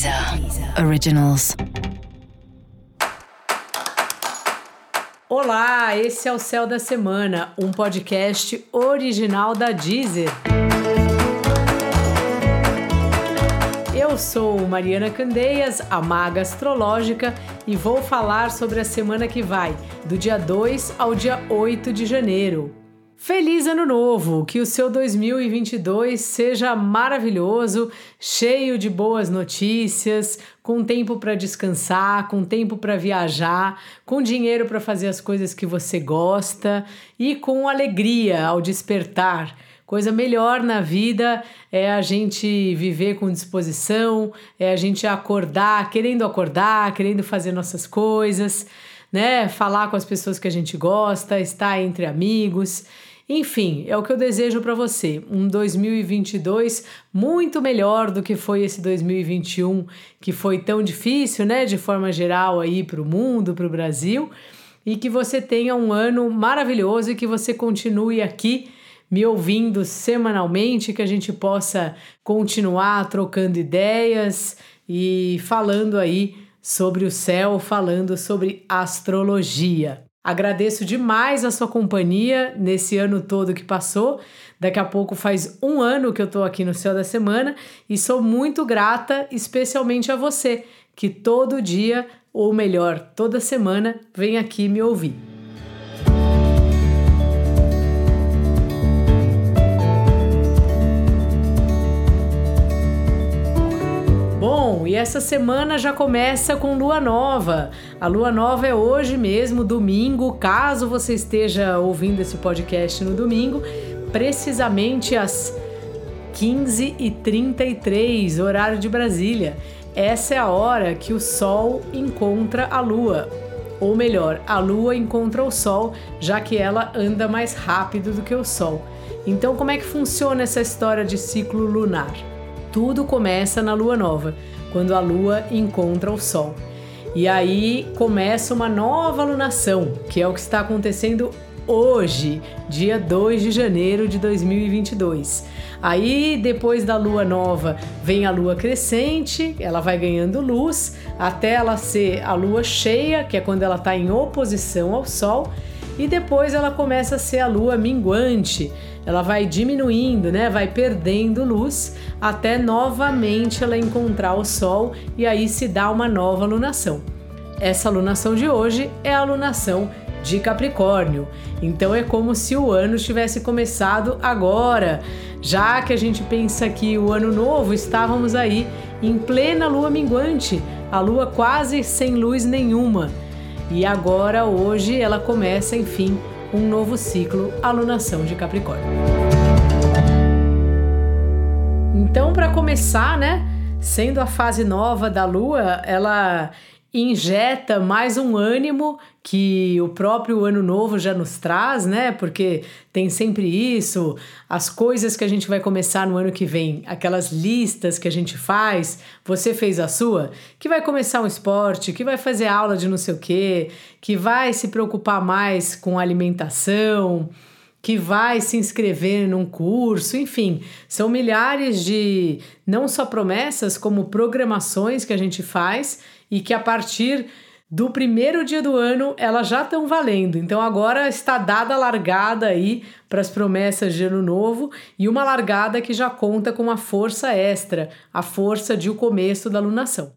Deezer Originals. Olá, esse é o Céu da Semana, um podcast original da Deezer. Eu sou Mariana Candeias, a maga astrológica, e vou falar sobre a semana que vai, do dia 2 ao dia 8 de janeiro. Feliz Ano Novo! Que o seu 2022 seja maravilhoso, cheio de boas notícias, com tempo para descansar, com tempo para viajar, com dinheiro para fazer as coisas que você gosta e com alegria ao despertar. Coisa melhor na vida é a gente viver com disposição, é a gente acordar, querendo acordar, querendo fazer nossas coisas, né? Falar com as pessoas que a gente gosta, estar entre amigos. Enfim, é o que eu desejo para você. Um 2022 muito melhor do que foi esse 2021, que foi tão difícil, né, de forma geral aí para o mundo, para o Brasil, e que você tenha um ano maravilhoso e que você continue aqui me ouvindo semanalmente, que a gente possa continuar trocando ideias e falando aí sobre o céu, falando sobre astrologia. Agradeço demais a sua companhia nesse ano todo que passou. Daqui a pouco faz um ano que eu estou aqui no Céu da Semana e sou muito grata, especialmente a você, que todo dia, ou melhor, toda semana, vem aqui me ouvir. Bom, e essa semana já começa com lua nova. A lua nova é hoje mesmo, domingo, caso você esteja ouvindo esse podcast no domingo, precisamente às 15h33, horário de Brasília. Essa é a hora que o Sol encontra a Lua. Ou melhor, a Lua encontra o Sol, já que ela anda mais rápido do que o Sol. Então, como é que funciona essa história de ciclo lunar? Tudo começa na lua nova, quando a lua encontra o sol. E aí começa uma nova lunação, que é o que está acontecendo hoje, dia 2 de janeiro de 2022. Aí, depois da lua nova, vem a lua crescente, ela vai ganhando luz até ela ser a lua cheia, que é quando ela está em oposição ao sol, e depois ela começa a ser a lua minguante, ela vai diminuindo, né? Vai perdendo luz até novamente ela encontrar o Sol e aí se dá uma nova lunação. Essa lunação de hoje é a lunação de Capricórnio. Então é como se o ano tivesse começado agora, já que a gente pensa que o ano novo estávamos aí em plena lua minguante, a lua quase sem luz nenhuma. E agora hoje ela começa, enfim, um novo ciclo, alunação de Capricórnio. Então, para começar, né, sendo a fase nova da Lua, ela injeta mais um ânimo que o próprio ano novo já nos traz, né? Porque tem sempre isso, as coisas que a gente vai começar no ano que vem, aquelas listas que a gente faz, você fez a sua, que vai começar um esporte, que vai fazer aula de não sei o quê, que vai se preocupar mais com alimentação, que vai se inscrever num curso, enfim, são milhares de não só promessas, como programações que a gente faz e que a partir do primeiro dia do ano elas já estão valendo. Então agora está dada a largada aí para as promessas de ano novo e uma largada que já conta com uma força extra, a força de o começo da lunação.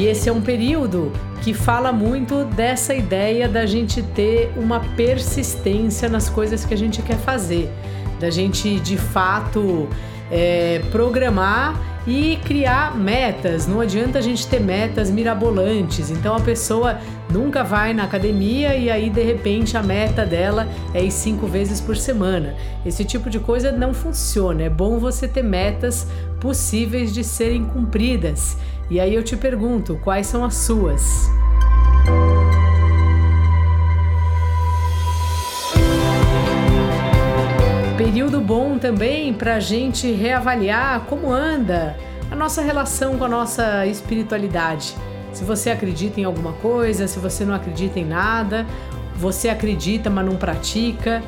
E esse é um período que fala muito dessa ideia da gente ter uma persistência nas coisas que a gente quer fazer, da gente de fato é, programar e criar metas. Não adianta a gente ter metas mirabolantes. Então a pessoa nunca vai na academia e aí de repente a meta dela é ir cinco vezes por semana. Esse tipo de coisa não funciona. É bom você ter metas possíveis de serem cumpridas. E aí eu te pergunto, quais são as suas? Período bom também para a gente reavaliar como anda a nossa relação com a nossa espiritualidade. Se você acredita em alguma coisa, se você não acredita em nada, você acredita, mas não pratica.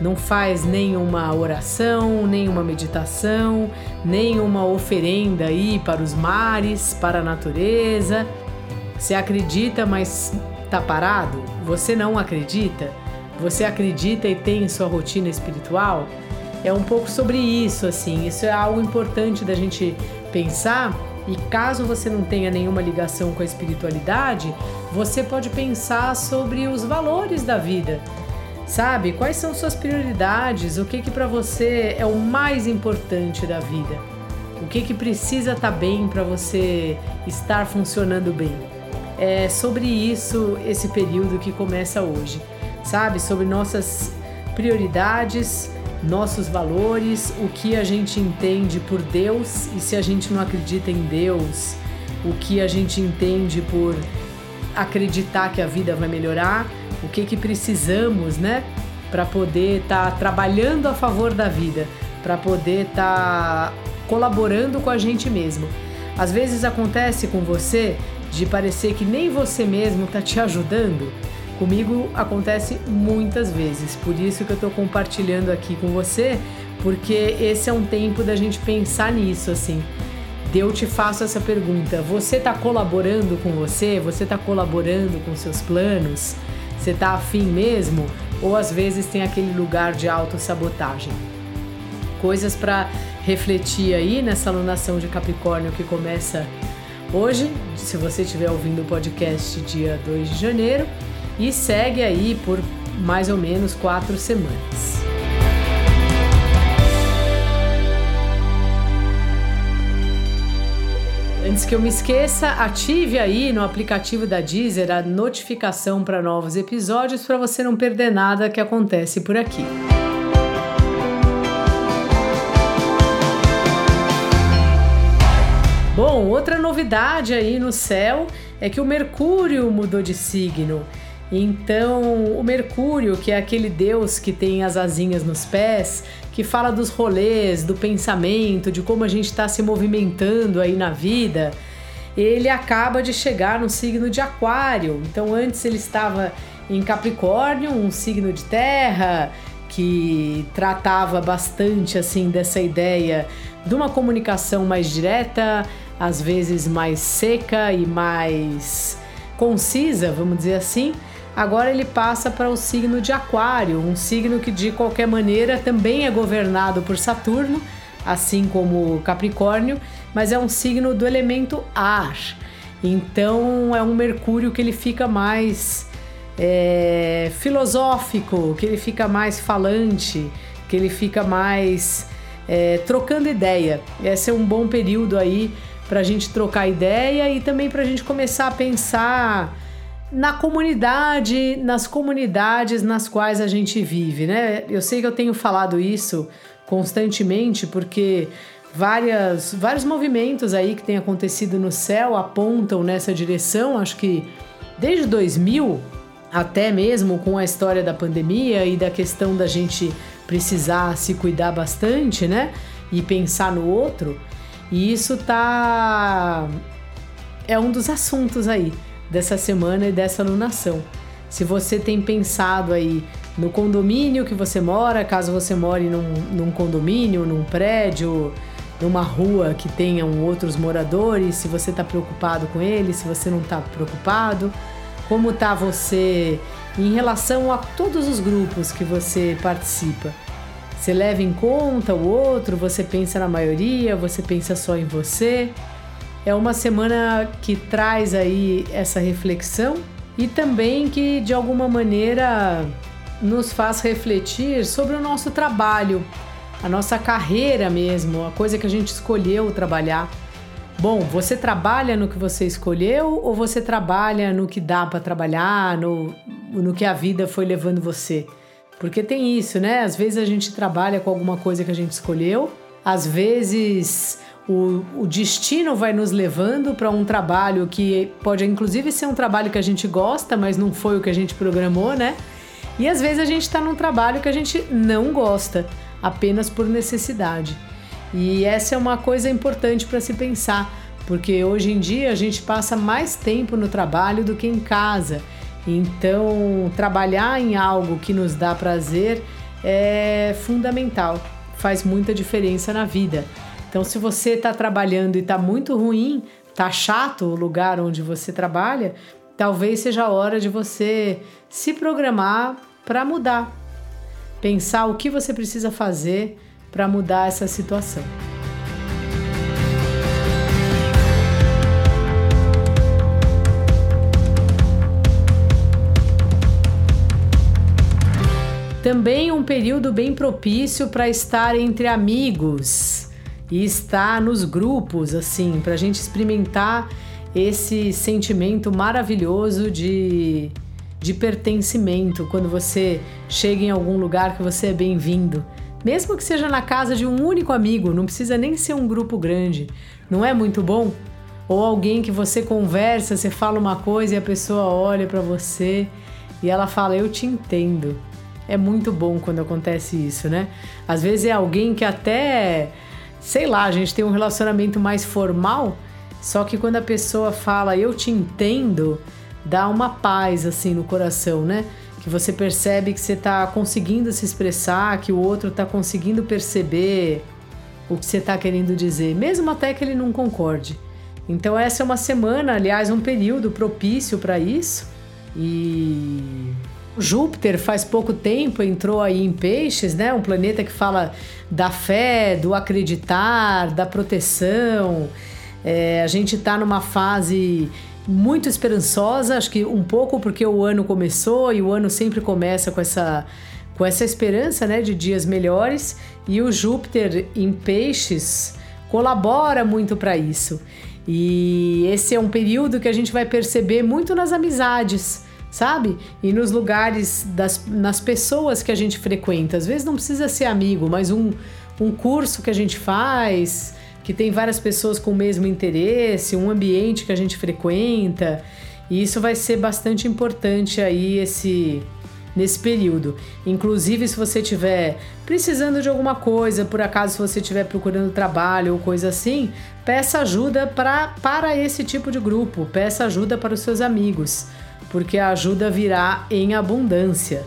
não faz nenhuma oração, nenhuma meditação, nenhuma oferenda aí para os mares, para a natureza. Você acredita, mas tá parado? Você não acredita? Você acredita e tem sua rotina espiritual? É um pouco sobre isso, assim. Isso é algo importante da gente pensar. E caso você não tenha nenhuma ligação com a espiritualidade, você pode pensar sobre os valores da vida Sabe? Quais são suas prioridades? O que que para você é o mais importante da vida? O que que precisa estar tá bem para você estar funcionando bem? É sobre isso esse período que começa hoje. Sabe? Sobre nossas prioridades, nossos valores, o que a gente entende por Deus e se a gente não acredita em Deus, o que a gente entende por acreditar que a vida vai melhorar o que que precisamos, né, para poder estar tá trabalhando a favor da vida, para poder estar tá colaborando com a gente mesmo. Às vezes acontece com você de parecer que nem você mesmo está te ajudando. Comigo acontece muitas vezes, por isso que eu estou compartilhando aqui com você, porque esse é um tempo da gente pensar nisso, assim. Eu te faço essa pergunta: você está colaborando com você? Você está colaborando com seus planos? Você tá afim mesmo? Ou às vezes tem aquele lugar de autossabotagem? Coisas para refletir aí nessa alunação de Capricórnio que começa hoje, se você estiver ouvindo o podcast dia 2 de janeiro, e segue aí por mais ou menos quatro semanas. Antes que eu me esqueça, ative aí no aplicativo da Deezer a notificação para novos episódios para você não perder nada que acontece por aqui. Bom, outra novidade aí no céu é que o Mercúrio mudou de signo. Então, o Mercúrio, que é aquele deus que tem as asinhas nos pés, que fala dos rolês, do pensamento, de como a gente está se movimentando aí na vida, ele acaba de chegar no signo de Aquário. Então, antes ele estava em Capricórnio, um signo de terra que tratava bastante assim dessa ideia de uma comunicação mais direta, às vezes mais seca e mais concisa, vamos dizer assim. Agora ele passa para o signo de Aquário, um signo que de qualquer maneira também é governado por Saturno, assim como Capricórnio, mas é um signo do elemento ar. Então é um Mercúrio que ele fica mais é, filosófico, que ele fica mais falante, que ele fica mais é, trocando ideia. Esse é um bom período aí para a gente trocar ideia e também para a gente começar a pensar na comunidade, nas comunidades nas quais a gente vive, né? Eu sei que eu tenho falado isso constantemente porque várias, vários movimentos aí que têm acontecido no céu apontam nessa direção. Acho que desde 2000 até mesmo com a história da pandemia e da questão da gente precisar se cuidar bastante, né? E pensar no outro. E isso tá é um dos assuntos aí dessa semana e dessa alunação. Se você tem pensado aí no condomínio que você mora, caso você more num, num condomínio, num prédio, numa rua que tenham outros moradores, se você está preocupado com eles, se você não está preocupado, como está você em relação a todos os grupos que você participa. Você leva em conta o outro, você pensa na maioria, você pensa só em você. É uma semana que traz aí essa reflexão e também que de alguma maneira nos faz refletir sobre o nosso trabalho, a nossa carreira mesmo, a coisa que a gente escolheu trabalhar. Bom, você trabalha no que você escolheu ou você trabalha no que dá para trabalhar, no, no que a vida foi levando você? Porque tem isso, né? Às vezes a gente trabalha com alguma coisa que a gente escolheu, às vezes o, o destino vai nos levando para um trabalho que pode inclusive ser um trabalho que a gente gosta, mas não foi o que a gente programou, né? E às vezes a gente está num trabalho que a gente não gosta, apenas por necessidade. E essa é uma coisa importante para se pensar, porque hoje em dia a gente passa mais tempo no trabalho do que em casa. Então, trabalhar em algo que nos dá prazer é fundamental, faz muita diferença na vida. Então, se você está trabalhando e está muito ruim, tá chato o lugar onde você trabalha, talvez seja a hora de você se programar para mudar. Pensar o que você precisa fazer para mudar essa situação. Também um período bem propício para estar entre amigos e estar nos grupos, assim, para a gente experimentar esse sentimento maravilhoso de, de pertencimento quando você chega em algum lugar que você é bem-vindo. Mesmo que seja na casa de um único amigo, não precisa nem ser um grupo grande, não é muito bom? Ou alguém que você conversa, você fala uma coisa e a pessoa olha para você e ela fala: Eu te entendo. É muito bom quando acontece isso, né? Às vezes é alguém que até, sei lá, a gente tem um relacionamento mais formal, só que quando a pessoa fala eu te entendo, dá uma paz assim no coração, né? Que você percebe que você está conseguindo se expressar, que o outro está conseguindo perceber o que você está querendo dizer, mesmo até que ele não concorde. Então essa é uma semana, aliás, um período propício para isso. E Júpiter faz pouco tempo entrou aí em Peixes, né? Um planeta que fala da fé, do acreditar, da proteção. É, a gente está numa fase muito esperançosa, acho que um pouco porque o ano começou e o ano sempre começa com essa com essa esperança, né, de dias melhores e o Júpiter em Peixes colabora muito para isso. E esse é um período que a gente vai perceber muito nas amizades sabe? E nos lugares, das, nas pessoas que a gente frequenta. Às vezes não precisa ser amigo, mas um, um curso que a gente faz, que tem várias pessoas com o mesmo interesse, um ambiente que a gente frequenta. E isso vai ser bastante importante aí esse nesse período. Inclusive, se você estiver precisando de alguma coisa, por acaso se você estiver procurando trabalho ou coisa assim, peça ajuda pra, para esse tipo de grupo, peça ajuda para os seus amigos porque a ajuda virá em abundância.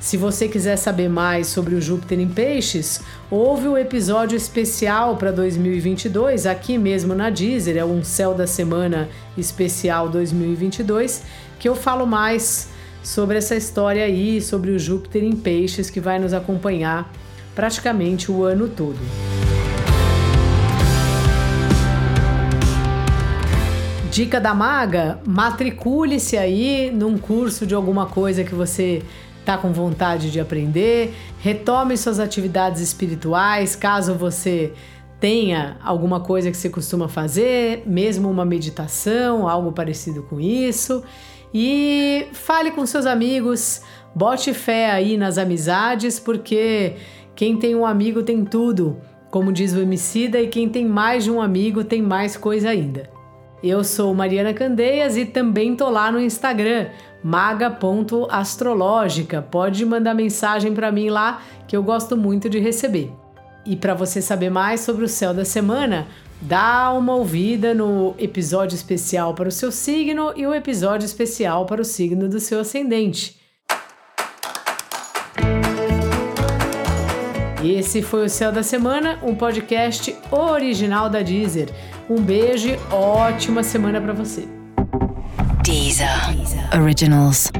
Se você quiser saber mais sobre o Júpiter em Peixes, houve o um episódio especial para 2022, aqui mesmo na Deezer, é um Céu da Semana Especial 2022, que eu falo mais sobre essa história aí, sobre o Júpiter em Peixes, que vai nos acompanhar praticamente o ano todo. Dica da maga: matricule-se aí num curso de alguma coisa que você está com vontade de aprender, retome suas atividades espirituais, caso você tenha alguma coisa que você costuma fazer, mesmo uma meditação, algo parecido com isso, e fale com seus amigos, bote fé aí nas amizades, porque quem tem um amigo tem tudo, como diz o Emicida, e quem tem mais de um amigo tem mais coisa ainda. Eu sou Mariana Candeias e também tô lá no Instagram, maga.astrológica. Pode mandar mensagem para mim lá que eu gosto muito de receber. E para você saber mais sobre o céu da semana, dá uma ouvida no episódio especial para o seu signo e o episódio especial para o signo do seu ascendente. Esse foi o Céu da Semana, um podcast original da Deezer. Um beijo ótima semana para você. Deezer. Deezer. Originals.